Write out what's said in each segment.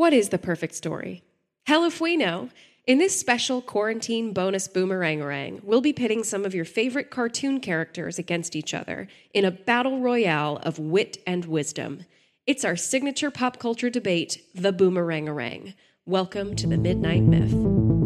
What is the perfect story? Hell if we know. In this special quarantine bonus boomerangerang, we'll be pitting some of your favorite cartoon characters against each other in a battle royale of wit and wisdom. It's our signature pop culture debate, the boomerangerang. Welcome to the Midnight Myth.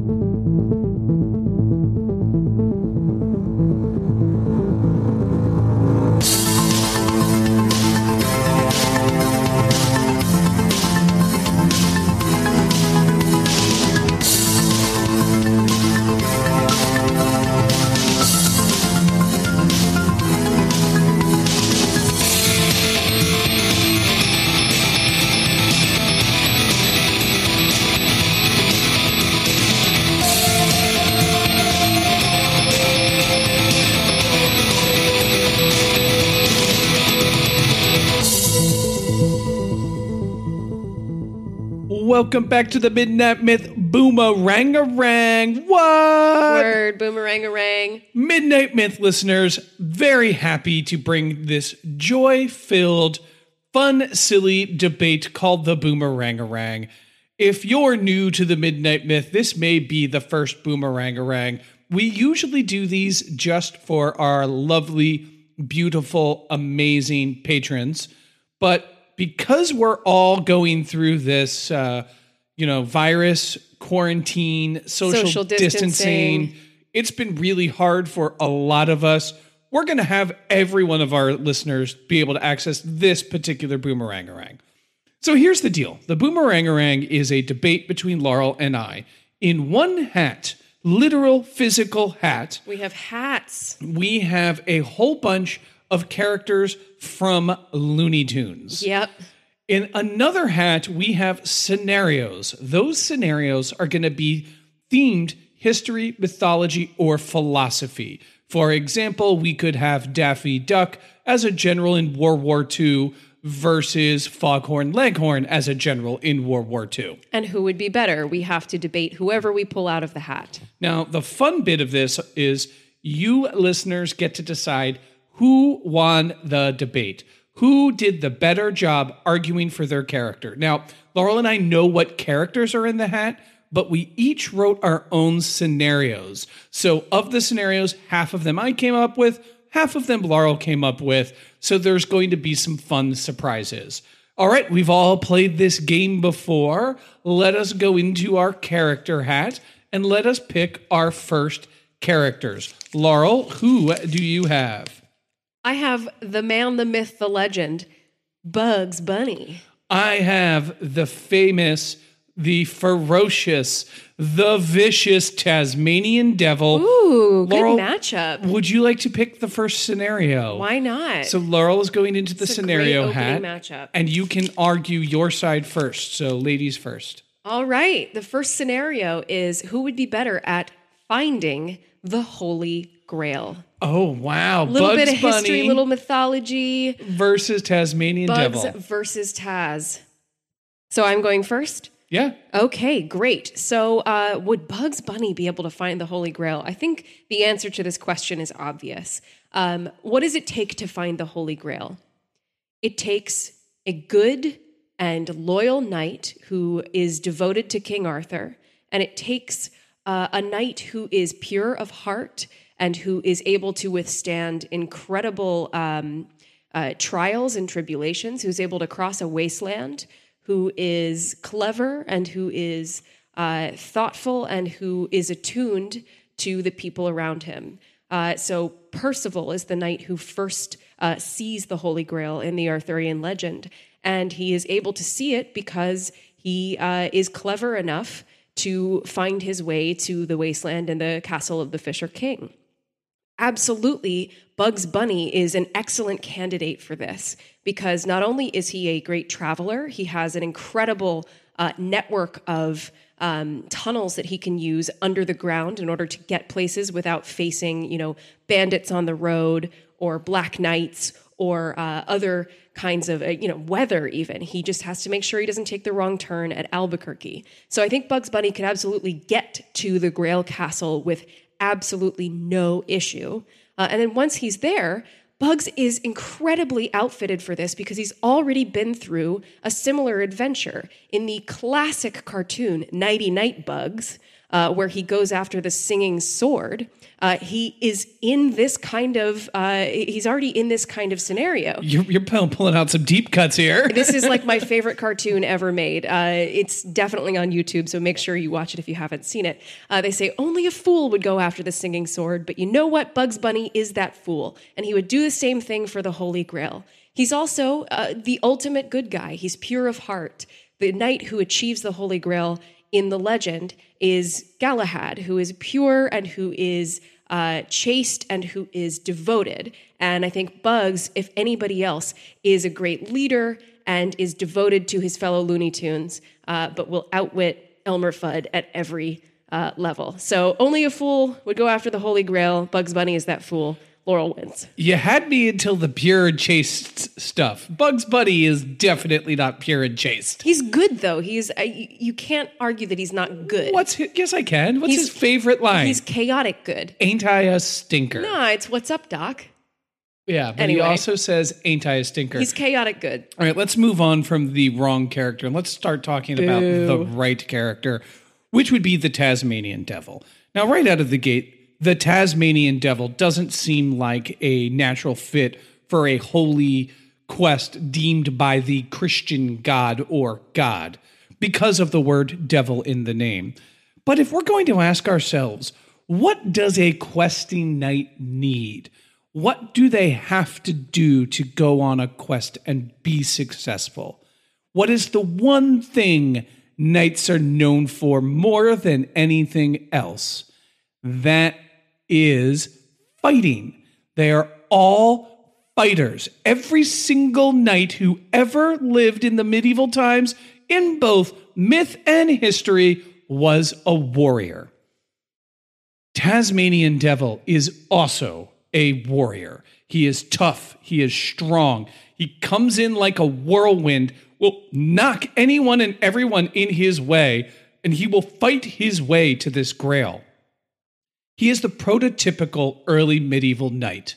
Welcome back to the Midnight Myth Boomerang-a-rang. What? Word, boomerangerang. Midnight Myth listeners, very happy to bring this joy filled, fun, silly debate called the Boomerangerang. If you're new to the Midnight Myth, this may be the first Boomerangerang. We usually do these just for our lovely, beautiful, amazing patrons. But because we're all going through this, uh, you know, virus, quarantine, social, Social distancing. distancing. it's been really hard for a lot of us. We're going to have every one of our listeners be able to access this particular boomerangerang. So here's the deal the boomerangerang is a debate between Laurel and I. In one hat, literal physical hat, We have hats. we have a whole bunch of characters from Looney Tunes. Yep. In another hat, we have scenarios. Those scenarios are going to be themed history, mythology, or philosophy. For example, we could have Daffy Duck as a general in World War II versus Foghorn Leghorn as a general in World War II. And who would be better? We have to debate whoever we pull out of the hat. Now, the fun bit of this is you listeners get to decide who won the debate. Who did the better job arguing for their character? Now, Laurel and I know what characters are in the hat, but we each wrote our own scenarios. So, of the scenarios, half of them I came up with, half of them Laurel came up with. So, there's going to be some fun surprises. All right, we've all played this game before. Let us go into our character hat and let us pick our first characters. Laurel, who do you have? I have the man, the myth, the legend, Bugs Bunny. I have the famous, the ferocious, the vicious Tasmanian devil. Ooh, good Laurel, matchup. Would you like to pick the first scenario? Why not? So Laurel is going into the It's a scenario great hat, opening matchup. and you can argue your side first. So ladies first. All right. The first scenario is who would be better at finding the Holy Grail? Oh wow! A little Bugs bit of history, Bunny little mythology. versus Tasmanian Bugs devil. versus Taz. So I'm going first. Yeah. Okay, great. So, uh, would Bugs Bunny be able to find the Holy Grail? I think the answer to this question is obvious. Um, what does it take to find the Holy Grail? It takes a good and loyal knight who is devoted to King Arthur, and it takes uh, a knight who is pure of heart and who is able to withstand incredible um, uh, trials and tribulations, who's able to cross a wasteland, who is clever and who is uh, thoughtful and who is attuned to the people around him. Uh, so Percival is the knight who first uh, sees the Holy Grail in the Arthurian legend, and he is able to see it because he uh, is clever enough to find his way to the wasteland and the castle of the Fisher King. Absolutely, Bugs Bunny is an excellent candidate for this because not only is he a great traveler, he has an incredible uh, network of um, tunnels that he can use under the ground in order to get places without facing, you know, bandits on the road or black knights or uh, other kinds of, uh, you know, weather even. He just has to make sure he doesn't take the wrong turn at Albuquerque. So I think Bugs Bunny could absolutely get to the Grail Castle with absolutely no issue. Uh, and then once he's there, Bugs is incredibly outfitted for this because he's already been through a similar adventure in the classic cartoon Knighty Knight Bugs, uh, where he goes after the singing sword. Uh, he is in this kind of, uh, he's already in this kind of scenario. You're, you're pull- pulling out some deep cuts here. This is like my favorite cartoon ever made. Uh, it's definitely on YouTube, so make sure you watch it if you haven't seen it. Uh, they say only a fool would go after the singing sword, but you know what? Bugs Bunny is that fool, and he would do the same thing for the Holy Grail. He's also uh, the ultimate good guy. He's pure of heart. The knight who achieves the Holy Grail in the legend is Galahad, who is pure and who is uh, chaste and who is devoted. And I think Bugs, if anybody else, is a great leader and is devoted to his fellow Looney Tunes, uh, but will outwit Elmer Fudd at every uh, level. So only a fool would go after the Holy Grail. Bugs Bunny is that fool. Laurel wins. You had me until the pure and chaste stuff. Bugs Bunny is definitely not pure and chaste. He's good though. He's uh, you you can't argue that he's not good. What's his, yes, I can. What's He's- his favorite line? He's chaotic good. Ain't I a stinker? Nah, it's what's up, Doc. Yeah, but Anyway. he also says, "Ain't I a stinker?" He's chaotic good. All right, let's move on from the wrong character and let's start talking about the right character, which would be the Tasmanian Devil. Now, right out of the gate, the Tasmanian Devil doesn't seem like a natural fit for a holy quest deemed by the Christian God or God because of the word devil in the name. But if we're going to ask ourselves, what does a questing knight need? What do they have to do to go on a quest and be successful? What is the one thing knights are known for more than anything else? That is fighting. They are all fighters. Every single knight who ever lived in the medieval times, in both myth and history, was a warrior. Tasmanian Devil is also a warrior. He is tough, he is strong. He comes in like a whirlwind, will knock anyone and everyone in his way, and he will fight his way to this grail. He is the prototypical early medieval knight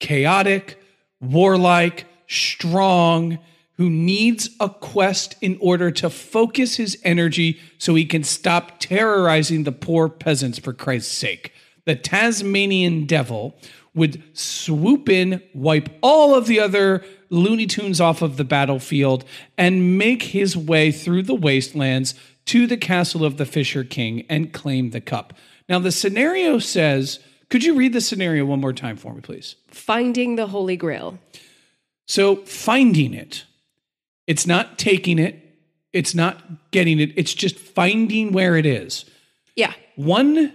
chaotic, warlike, strong, who needs a quest in order to focus his energy so he can stop terrorizing the poor peasants for Christ's sake. The Tasmanian devil would swoop in, wipe all of the other Looney Tunes off of the battlefield, and make his way through the wastelands to the castle of the Fisher King and claim the cup. Now, the scenario says, could you read the scenario one more time for me, please? Finding the Holy Grail. So, finding it, it's not taking it, it's not getting it, it's just finding where it is. Yeah. One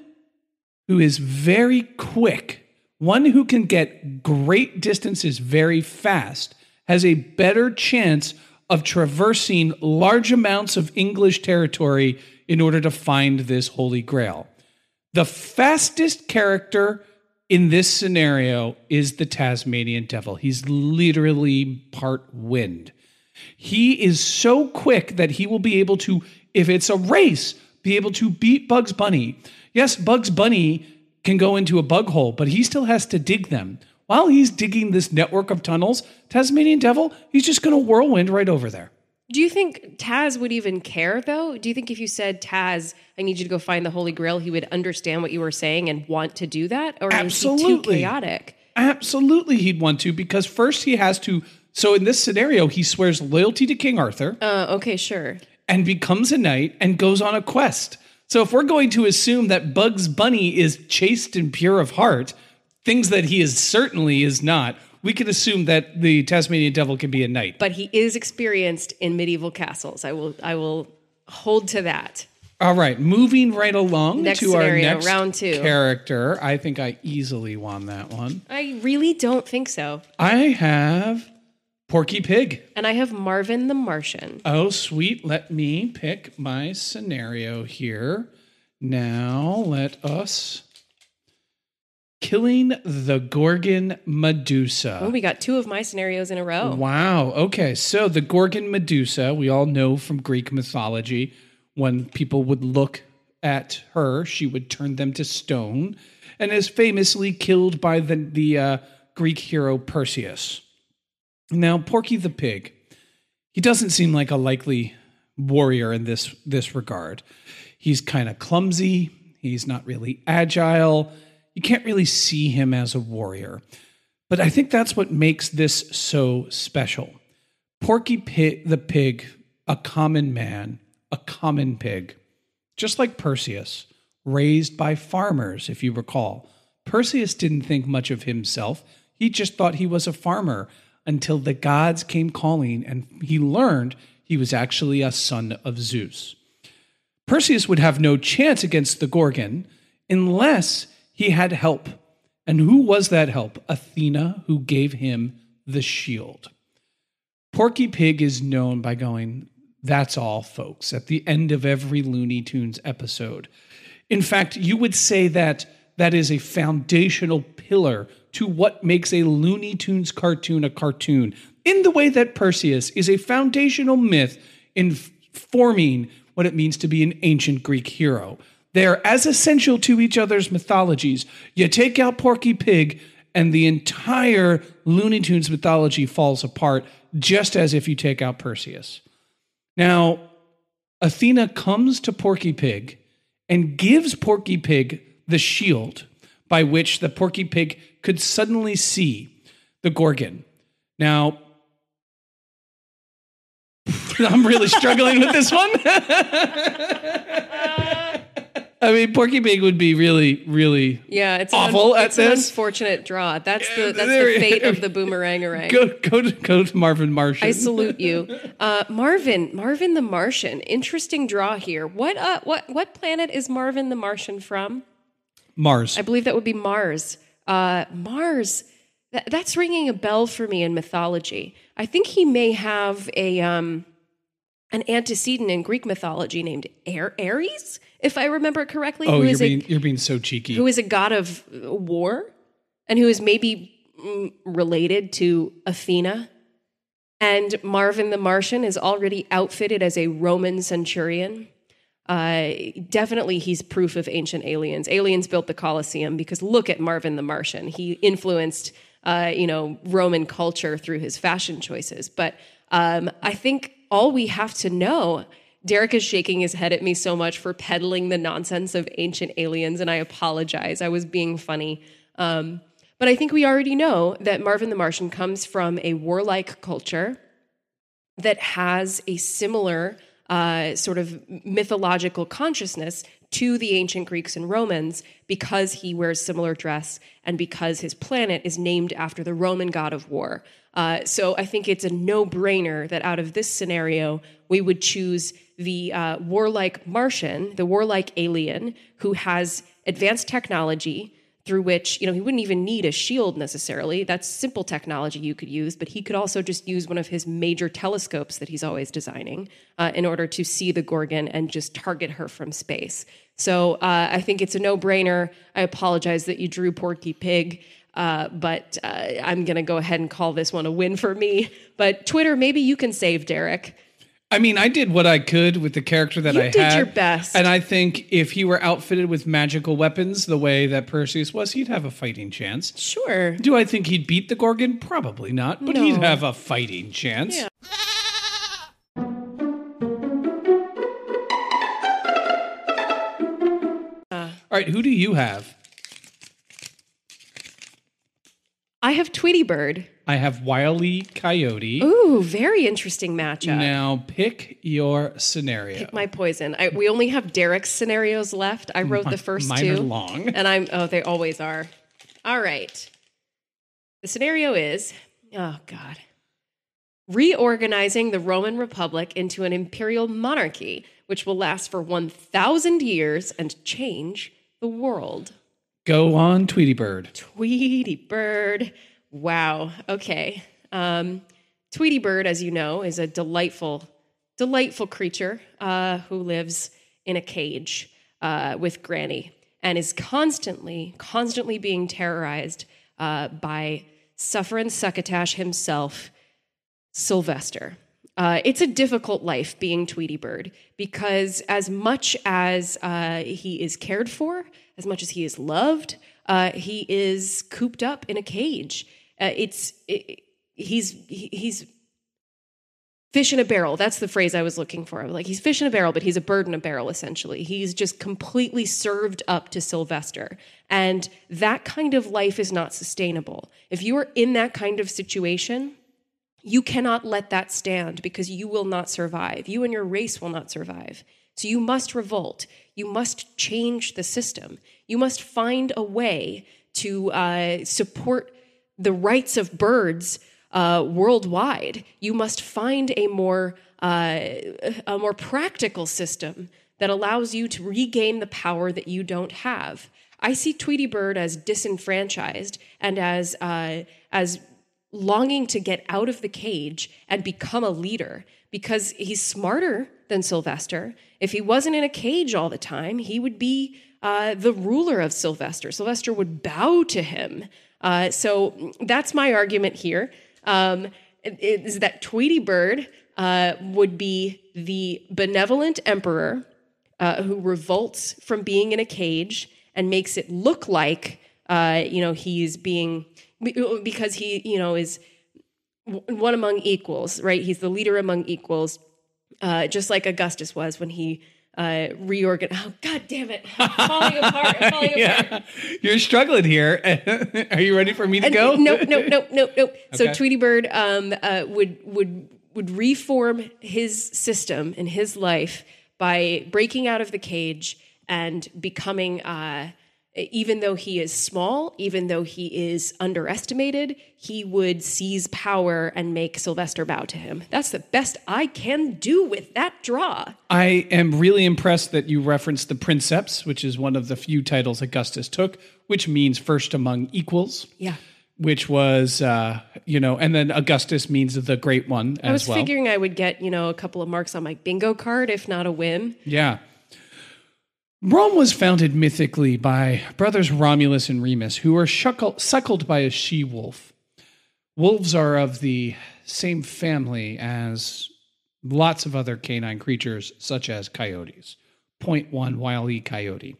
who is very quick, one who can get great distances very fast, has a better chance of traversing large amounts of English territory in order to find this Holy Grail. The fastest character in this scenario is the Tasmanian Devil. He's literally part wind. He is so quick that he will be able to, if it's a race, be able to beat Bugs Bunny. Yes, Bugs Bunny can go into a bug hole, but he still has to dig them. While he's digging this network of tunnels, Tasmanian Devil, he's just going to whirlwind right over there. Do you think Taz would even care though? Do you think if you said Taz, I need you to go find the Holy Grail, he would understand what you were saying and want to do that? Or is he too Absolutely. chaotic? Absolutely, he'd want to because first he has to. So in this scenario, he swears loyalty to King Arthur Uh, okay, sure. and becomes a knight and goes on a quest. So if we're going to assume that Bugs Bunny is chaste and pure of heart, things that he is certainly is not, we can assume that the Tasmanian Devil can be a knight. But he is experienced in medieval castles. I will I will hold to that. All right, moving right along Next to our next round two. character. I think I easily won that one. I really don't think so. I have Porky Pig. And I have Marvin the Martian. Oh, sweet. Let me pick my scenario here. Now, let us. Killing the Gorgon Medusa. Oh, we got two of my scenarios in a row. Wow. Okay. So the Gorgon Medusa, we all know from Greek mythology, when people would look at her, she would turn them to stone, and is famously killed by the the uh, Greek hero Perseus. Now, Porky the pig, he doesn't seem like a likely warrior in this this regard. He's kind of clumsy. He's not really agile. You can't really see him as a warrior. But I think that's what makes this so special. Porky Pig, the pig, a common man, a common pig, just like Perseus, raised by farmers, if you recall. Perseus didn't think much of himself. He just thought he was a farmer until the gods came calling and he learned he was actually a son of Zeus. Perseus would have no chance against the Gorgon unless he had help. And who was that help? Athena, who gave him the shield. Porky Pig is known by going, That's all, folks, at the end of every Looney Tunes episode. In fact, you would say that that is a foundational pillar to what makes a Looney Tunes cartoon a cartoon, in the way that Perseus is a foundational myth in forming what it means to be an ancient Greek hero. They're as essential to each other's mythologies. You take out Porky Pig, and the entire Looney Tunes mythology falls apart, just as if you take out Perseus. Now, Athena comes to Porky Pig and gives Porky Pig the shield by which the Porky Pig could suddenly see the Gorgon. Now, I'm really struggling with this one. I mean, Porky Pig would be really, really Yeah, it's awful an, at it's an this. unfortunate draw. That's the that's There- the fate of the boomerangerang. Go, go, to, go to Marvin Martian. I salute you, uh, Marvin. Marvin the Martian. Interesting draw here. What uh, what what planet is Marvin the Martian from? Mars. I believe that would be Mars. Uh, Mars. That, that's ringing a bell for me in mythology. I think he may have a um, an antecedent in Greek mythology named Ar- Ares, if I remember correctly. oh, who you're is a- being, you're being so cheeky. who is a god of war and who is maybe mm, related to Athena. And Marvin the Martian is already outfitted as a Roman centurion. Uh, definitely, he's proof of ancient aliens. Aliens built the Colosseum because look at Marvin the Martian. He influenced, uh, you know, Roman culture through his fashion choices. But um, I think all we have to know. Derek is shaking his head at me so much for peddling the nonsense of ancient aliens, and I apologize. I was being funny. Um, but I think we already know that Marvin the Martian comes from a warlike culture that has a similar uh, sort of mythological consciousness to the ancient Greeks and Romans because he wears similar dress and because his planet is named after the Roman god of war. Uh, so I think it's a no brainer that out of this scenario, we would choose the uh, warlike Martian, the warlike alien who has advanced technology through which you know he wouldn't even need a shield necessarily. That's simple technology you could use but he could also just use one of his major telescopes that he's always designing uh, in order to see the gorgon and just target her from space. So uh, i think it's a no-brainer. I apologize that you drew porky pig uh, but uh, i'm going to go ahead and call this one a win for me. But twitter maybe you can save derek I mean, I did what I could with the character that I had. You I did had. your best. And I think if he were outfitted with magical weapons the way that Perseus was, he'd have a fighting chance. sure Do I think he'd beat the Gorgon? Probably not, but No. he'd have a fighting chance. Yeah. All right, who do you have? I have tweety bird I have Wiley Coyote. ooh very interesting matchup Now pick your scenario. Pick my poison. I, we only have Derek's scenarios left. I wrote the first Mine two, are long. and I'm oh they always are. All right. The scenario is oh god, reorganizing the Roman Republic into an imperial monarchy, which will last for one thousand years and change the world. Go on, Tweety Bird. Tweety Bird. Wow. Okay. Um, Tweety Bird, as you know, is a delightful, delightful creature uh, who lives in a cage uh, with Granny and is constantly, constantly being terrorized uh, by Suffering Succotash himself, Sylvester. Uh, it's a difficult life being Tweety Bird because, as much as uh, he is cared for, as much as he is loved, uh, he is cooped up in a cage. Uh, it's it, he's he's fish in a barrel. That's the phrase I was looking for. Like he's fish in a barrel, but he's a bird in a barrel essentially. He's just completely served up to Sylvester. And that kind of life is not sustainable. If you are in that kind of situation, you cannot let that stand because you will not survive. You and your race will not survive. So you must revolt. You must change the system. You must find a way to uh, support the rights of birds uh, worldwide. You must find a more uh, a more practical system that allows you to regain the power that you don't have. I see Tweety Bird as disenfranchised and as uh, as longing to get out of the cage and become a leader because he's smarter than Sylvester. If he wasn't in a cage all the time, he would be uh, the ruler of Sylvester. Sylvester would bow to him. Uh, so that's my argument here. Um, is that Tweety Bird uh, would be the benevolent emperor uh, who revolts from being in a cage and makes it look like uh, you know he's being because he you know is one among equals, right? He's the leader among equals, uh, just like Augustus was when he uh, reorganize. Oh, God damn it! I'm falling apart. I'm falling yeah. apart. You're struggling here. Are you ready for me to and, go? No, no, no, no, no. Okay. So Tweety Bird um, uh, would would would reform his system and his life by breaking out of the cage and becoming uh, even though he is small, even though he is underestimated, he would seize power and make Sylvester bow to him. That's the best I can do with that draw. I am really impressed that you referenced the Princeps, which is one of the few titles Augustus took, which means first among equals. Yeah. Which was, uh, you know, and then Augustus means the great one I was well. figuring I would get, you know, a couple of marks on my bingo card, if not a win. Yeah. Rome was founded mythically by brothers Romulus and Remus, who were shuckle, suckled by a she wolf. Wolves are of the same family as lots of other canine creatures, such as coyotes. Point one Wile E. Coyote.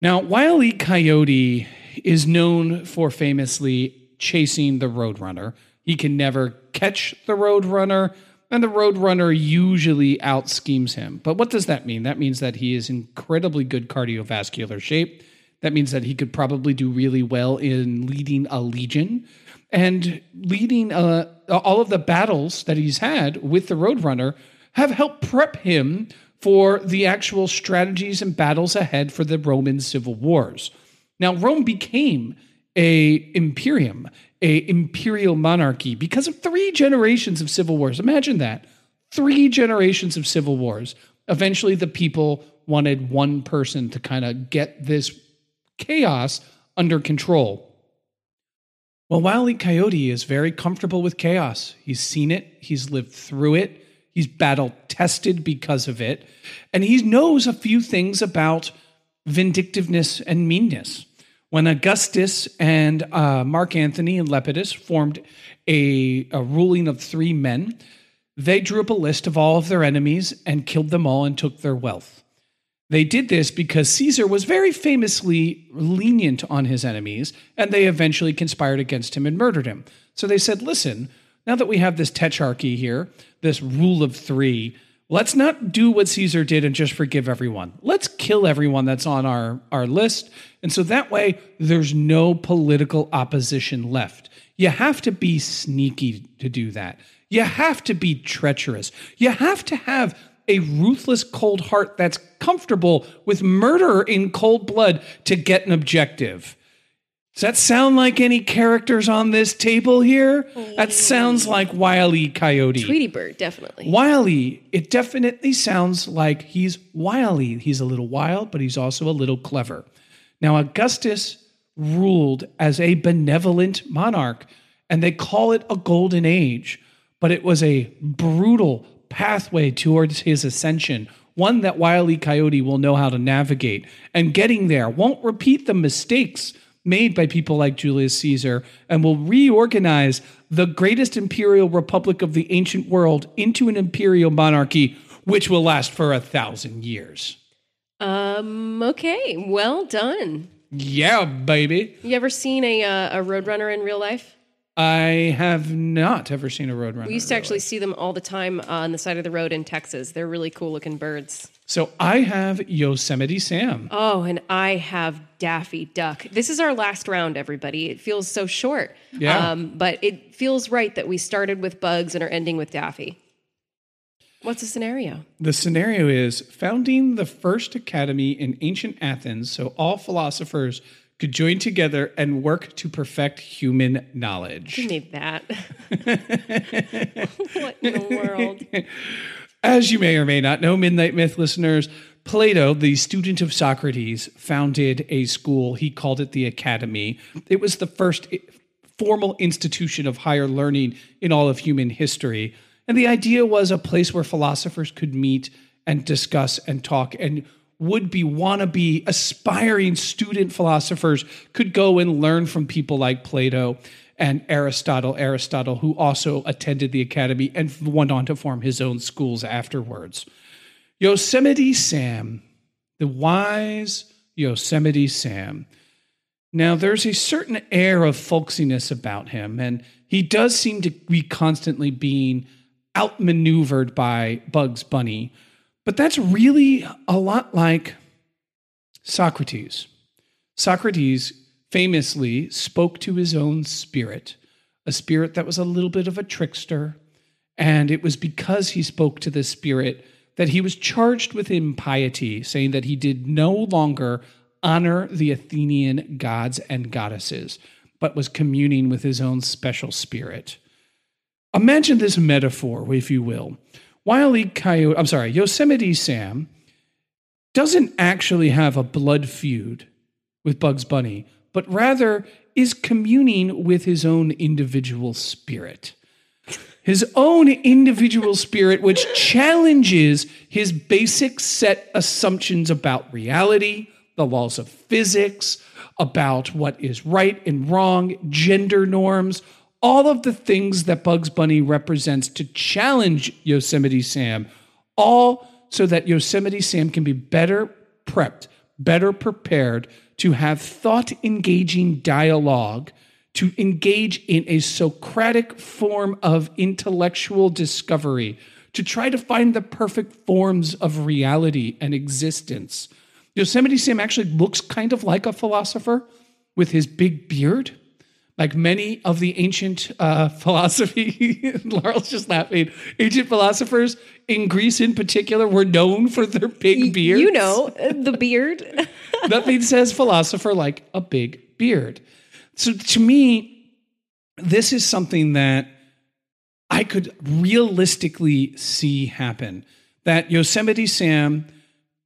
Now, Wile E. Coyote is known for famously chasing the Roadrunner. He can never catch the Roadrunner, and the Roadrunner usually out schemes him. But what does that mean? That means that he is incredibly good cardiovascular shape. That means that he could probably do really well in leading a legion and leading uh, all of the battles that he's had with the Roadrunner have helped prep him for the actual strategies and battles ahead for the Roman civil wars. Now, Rome became a imperium a imperial monarchy because of three generations of civil wars. Imagine that. Three generations of civil wars. Eventually the people wanted one person to kind of get this chaos under control. Well, Wile E. Coyote is very comfortable with chaos. He's seen it, he's lived through it, he's battle tested because of it, and he knows a few things about vindictiveness and meanness. When Augustus and uh, Mark Antony and Lepidus formed a, a ruling of three men, they drew up a list of all of their enemies and killed them all and took their wealth. They did this because Caesar was very famously lenient on his enemies, and they eventually conspired against him and murdered him. So they said, listen, now that we have this tetrarchy here, this rule of three, let's not do what Caesar did and just forgive everyone. Let's kill everyone that's on our, our list. And so that way, there's no political opposition left. You have to be sneaky to do that. You have to be treacherous. You have to have a ruthless, cold heart that's comfortable with murder in cold blood to get an objective. Does that sound like any characters on this table here? That sounds mm. like Wiley Coyote. Tweety Bird, definitely. Wiley, it definitely sounds like he's wily. He's a little wild, but he's also a little clever. Now, Augustus ruled as a benevolent monarch, and they call it a golden age, but it was a brutal pathway towards his ascension, one that Wiley Coyote will know how to navigate. And getting there won't repeat the mistakes made by people like Julius Caesar and will reorganize the greatest imperial republic of the ancient world into an imperial monarchy, which will last for a thousand years. Um, okay. Well done. Yeah, baby. You ever seen a, uh, a Roadrunner in real life? I have not ever seen a roadrunner. We used to actually see them all the time on the side of the road in Texas. They're really cool looking birds. So I have Yosemite Sam. Oh, and I have Daffy Duck. This is our last round, everybody. It feels so short. Yeah. Um, but it feels right that we started with bugs and are ending with Daffy. What's the scenario? The scenario is founding the first academy in ancient Athens so all philosophers could join together and work to perfect human knowledge. Who made that? what in the world? As you may or may not know, Midnight Myth listeners, Plato, the student of Socrates, founded a school. He called it the Academy. It was the first formal institution of higher learning in all of human history. And the idea was a place where philosophers could meet and discuss and talk and would be wannabe aspiring student philosophers could go and learn from people like Plato and Aristotle, Aristotle, who also attended the academy and went on to form his own schools afterwards. Yosemite Sam, the wise Yosemite Sam. Now, there's a certain air of folksiness about him, and he does seem to be constantly being outmaneuvered by Bugs Bunny, but that's really a lot like Socrates. Socrates famously spoke to his own spirit, a spirit that was a little bit of a trickster. And it was because he spoke to this spirit that he was charged with impiety, saying that he did no longer honor the Athenian gods and goddesses, but was communing with his own special spirit. Imagine this metaphor, if you will. Wile E. Coyote, I'm sorry, Yosemite Sam doesn't actually have a blood feud with Bugs Bunny, but rather is communing with his own individual spirit. His own individual spirit, which challenges his basic set assumptions about reality, the laws of physics, about what is right and wrong, gender norms, all of the things that Bugs Bunny represents to challenge Yosemite Sam, all so that Yosemite Sam can be better prepped, better prepared to have thought engaging dialogue, to engage in a Socratic form of intellectual discovery, to try to find the perfect forms of reality and existence. Yosemite Sam actually looks kind of like a philosopher with his big beard like many of the ancient uh, philosophy, Laurel's just laughing. Ancient philosophers in Greece, in particular, were known for their big beards. You know, uh, the beard. Nothing says philosopher like a big beard. So to me, this is something that I could realistically see happen. That Yosemite Sam,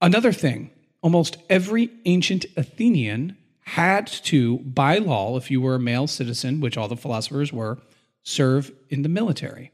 another thing, almost every ancient Athenian had to, by law, if you were a male citizen, which all the philosophers were, serve in the military.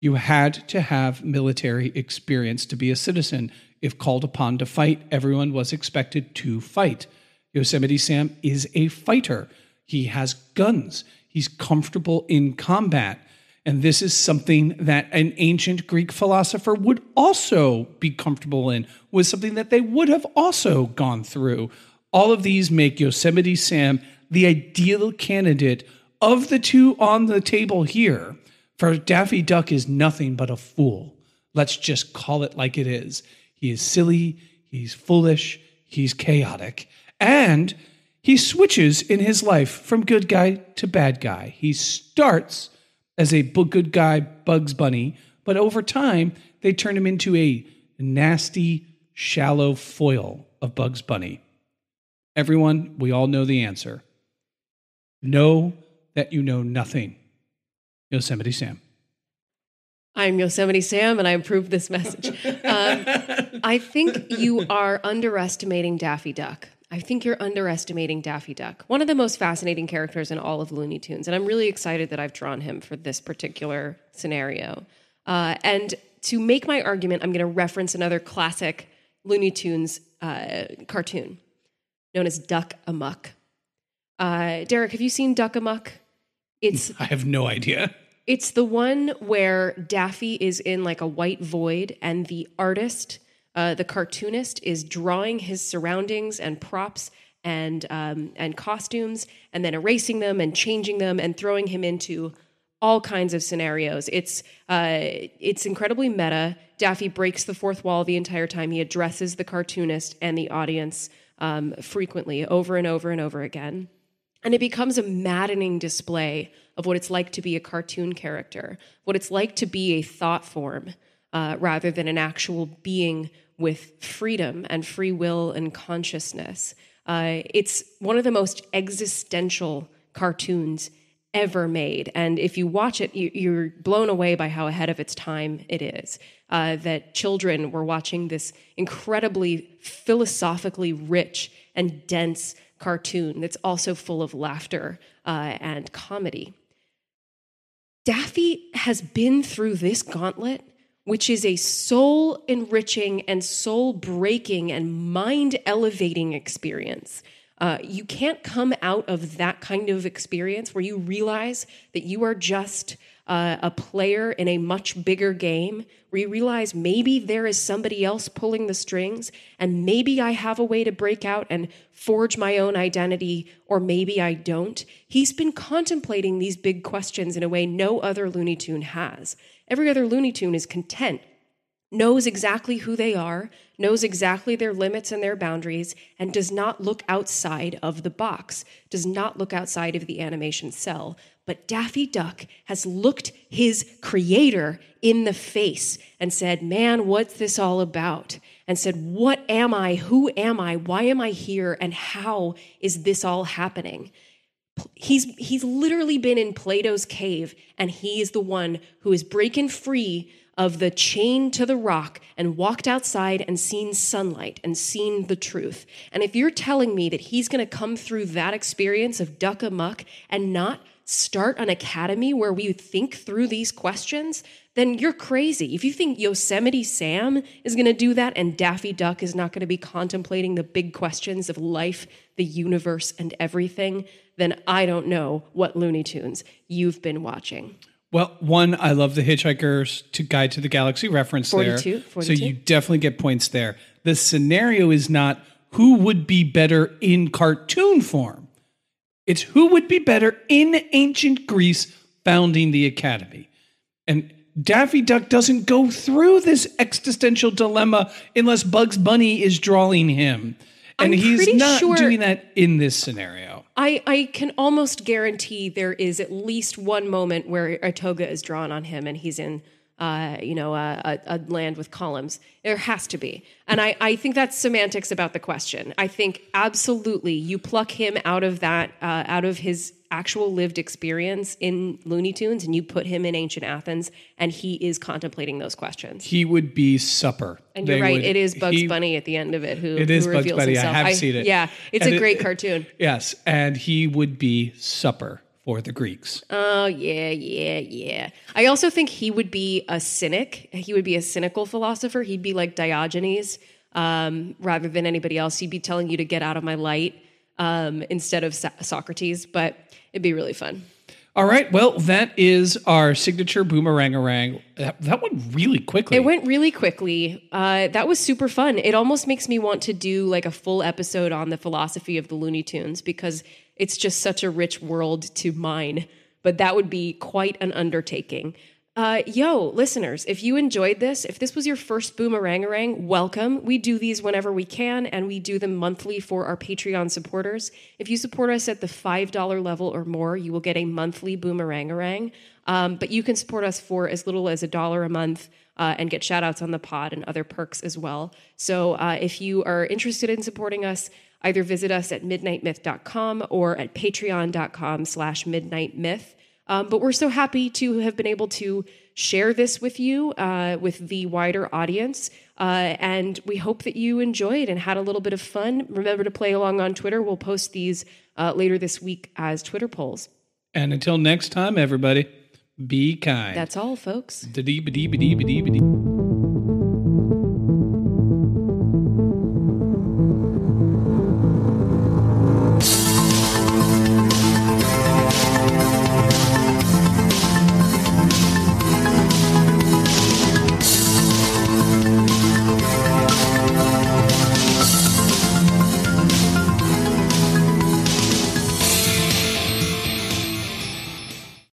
You had to have military experience to be a citizen. If called upon to fight, everyone was expected to fight. Yosemite Sam is a fighter. He has guns. He's comfortable in combat. And this is something that an ancient Greek philosopher would also be comfortable in, was something that they would have also gone through. All of these make Yosemite Sam the ideal candidate of the two on the table here. For Daffy Duck is nothing but a fool. Let's just call it like it is. He is silly, he's foolish, he's chaotic, and he switches in his life from good guy to bad guy. He starts as a good guy, Bugs Bunny, but over time, they turn him into a nasty, shallow foil of Bugs Bunny. Everyone, we all know the answer. Know that you know nothing. Yosemite Sam. I'm Yosemite Sam, and I approve this message. Um, I think you are underestimating Daffy Duck. I think you're underestimating Daffy Duck, one of the most fascinating characters in all of Looney Tunes. And I'm really excited that I've drawn him for this particular scenario. Uh, and to make my argument, I'm going to reference another classic Looney Tunes uh, cartoon known as Duck Amuck. Uh, Derek, have you seen Duck Amuck? It's I have no idea. it's the one where Daffy is in like a white void, and the artist, uh, the cartoonist, is drawing his surroundings and props and um, and costumes, and then erasing them and changing them and throwing him into all kinds of scenarios. It's uh, it's incredibly meta. Daffy breaks the fourth wall the entire time. He addresses the cartoonist and the audience um, frequently, over and over and over again. And it becomes a maddening display of what it's like to be a cartoon character, what it's like to be a thought form uh, rather than an actual being with freedom and free will and consciousness. Uh, it's one of the most existential cartoons ever made. And if you watch it, you, are blown away by how ahead of its time it is. Uh, that children were watching this incredibly philosophically rich and dense cartoon that's also full of laughter uh, and comedy. Daffy has been through this gauntlet, which is a soul enriching and soul breaking and mind elevating experience. Uh, you can't come out of that kind of experience where you realize that you are just uh, a player in a much bigger game, where you realize maybe there is somebody else pulling the strings, and maybe I have a way to break out and forge my own identity, or maybe I don't. He's been contemplating these big questions in a way no other Looney Tune has. Every other Looney Tune is content knows exactly who they are, knows exactly their limits and their boundaries, and does not look outside of the box, does not look outside of the animation cell. But Daffy Duck has looked his creator in the face and said, Man, what's this all about? And said, What am I? Who am I? Why am I here? And how is this all happening? He's, he's literally been in Plato's cave, and he is the one who is breaking free of the chain to the rock and walked outside and seen sunlight and seen the truth. And if you're telling me that he's going to come through that experience of duck amuck and not start an academy where we think through these questions, then you're crazy. If you think Yosemite Sam is going to do that and Daffy Duck is not going to be contemplating the big questions of life, the universe, and everything, then I don't know what Looney Tunes you've been watching. Well, one, I love the Hitchhiker's to Guide to the Galaxy reference 42, there. 42. So you definitely get points there. The scenario is not who would be better in cartoon form. It's who would be better in ancient Greece founding the academy. And Daffy Duck doesn't go through this existential dilemma unless Bugs Bunny is drawing him. And I'm he's not sure doing that in this scenario. I, I can almost guarantee there is at least one moment where a toga is drawn on him and he's in uh, you know, a, a, a, land with columns. There has to be. And I, I think that's semantics about the question. I think absolutely you pluck him out of that, uh, out of his actual lived experience in Looney Tunes and you put him in ancient Athens and he is contemplating those questions. He would be supper. And you're they right, would, it is Bugs he, Bunny at the end of it who, it is who Bugs Bunny. Himself. I have I, seen it. Yeah, it's and a great cartoon. Yes, and he would be supper for the Greeks. Oh, yeah, yeah, yeah. I also think he would be a cynic. He would be a cynical philosopher. He'd be like Diogenes um, rather than anybody else. He'd be telling you to get out of my light um, instead of so- Socrates. But It'd be really fun. All right. Well, that is our signature boomerangerang. That, that went really quickly. It went really quickly. Uh, that was super fun. It almost makes me want to do like a full episode on the philosophy of the Looney Tunes because it's just such a rich world to mine. But that would be quite an undertaking. Uh, yo, listeners, if you enjoyed this, if this was your first boomerangerang, welcome. We do these whenever we can, and we do them monthly for our Patreon supporters. If you support us at the $5 level or more, you will get a monthly boomerangerang. Um, but you can support us for as little as a dollar a month uh, and get shout outs on the pod and other perks as well. So uh, if you are interested in supporting us, either visit us at midnightmyth.com or at patreon.com slash midnightmyth. Um, but we're so happy to have been able to share this with you, uh, with the wider audience. Uh, and we hope that you enjoyed and had a little bit of fun. Remember to play along on Twitter. We'll post these uh, later this week as Twitter polls. And until next time, everybody, be kind. That's all, folks.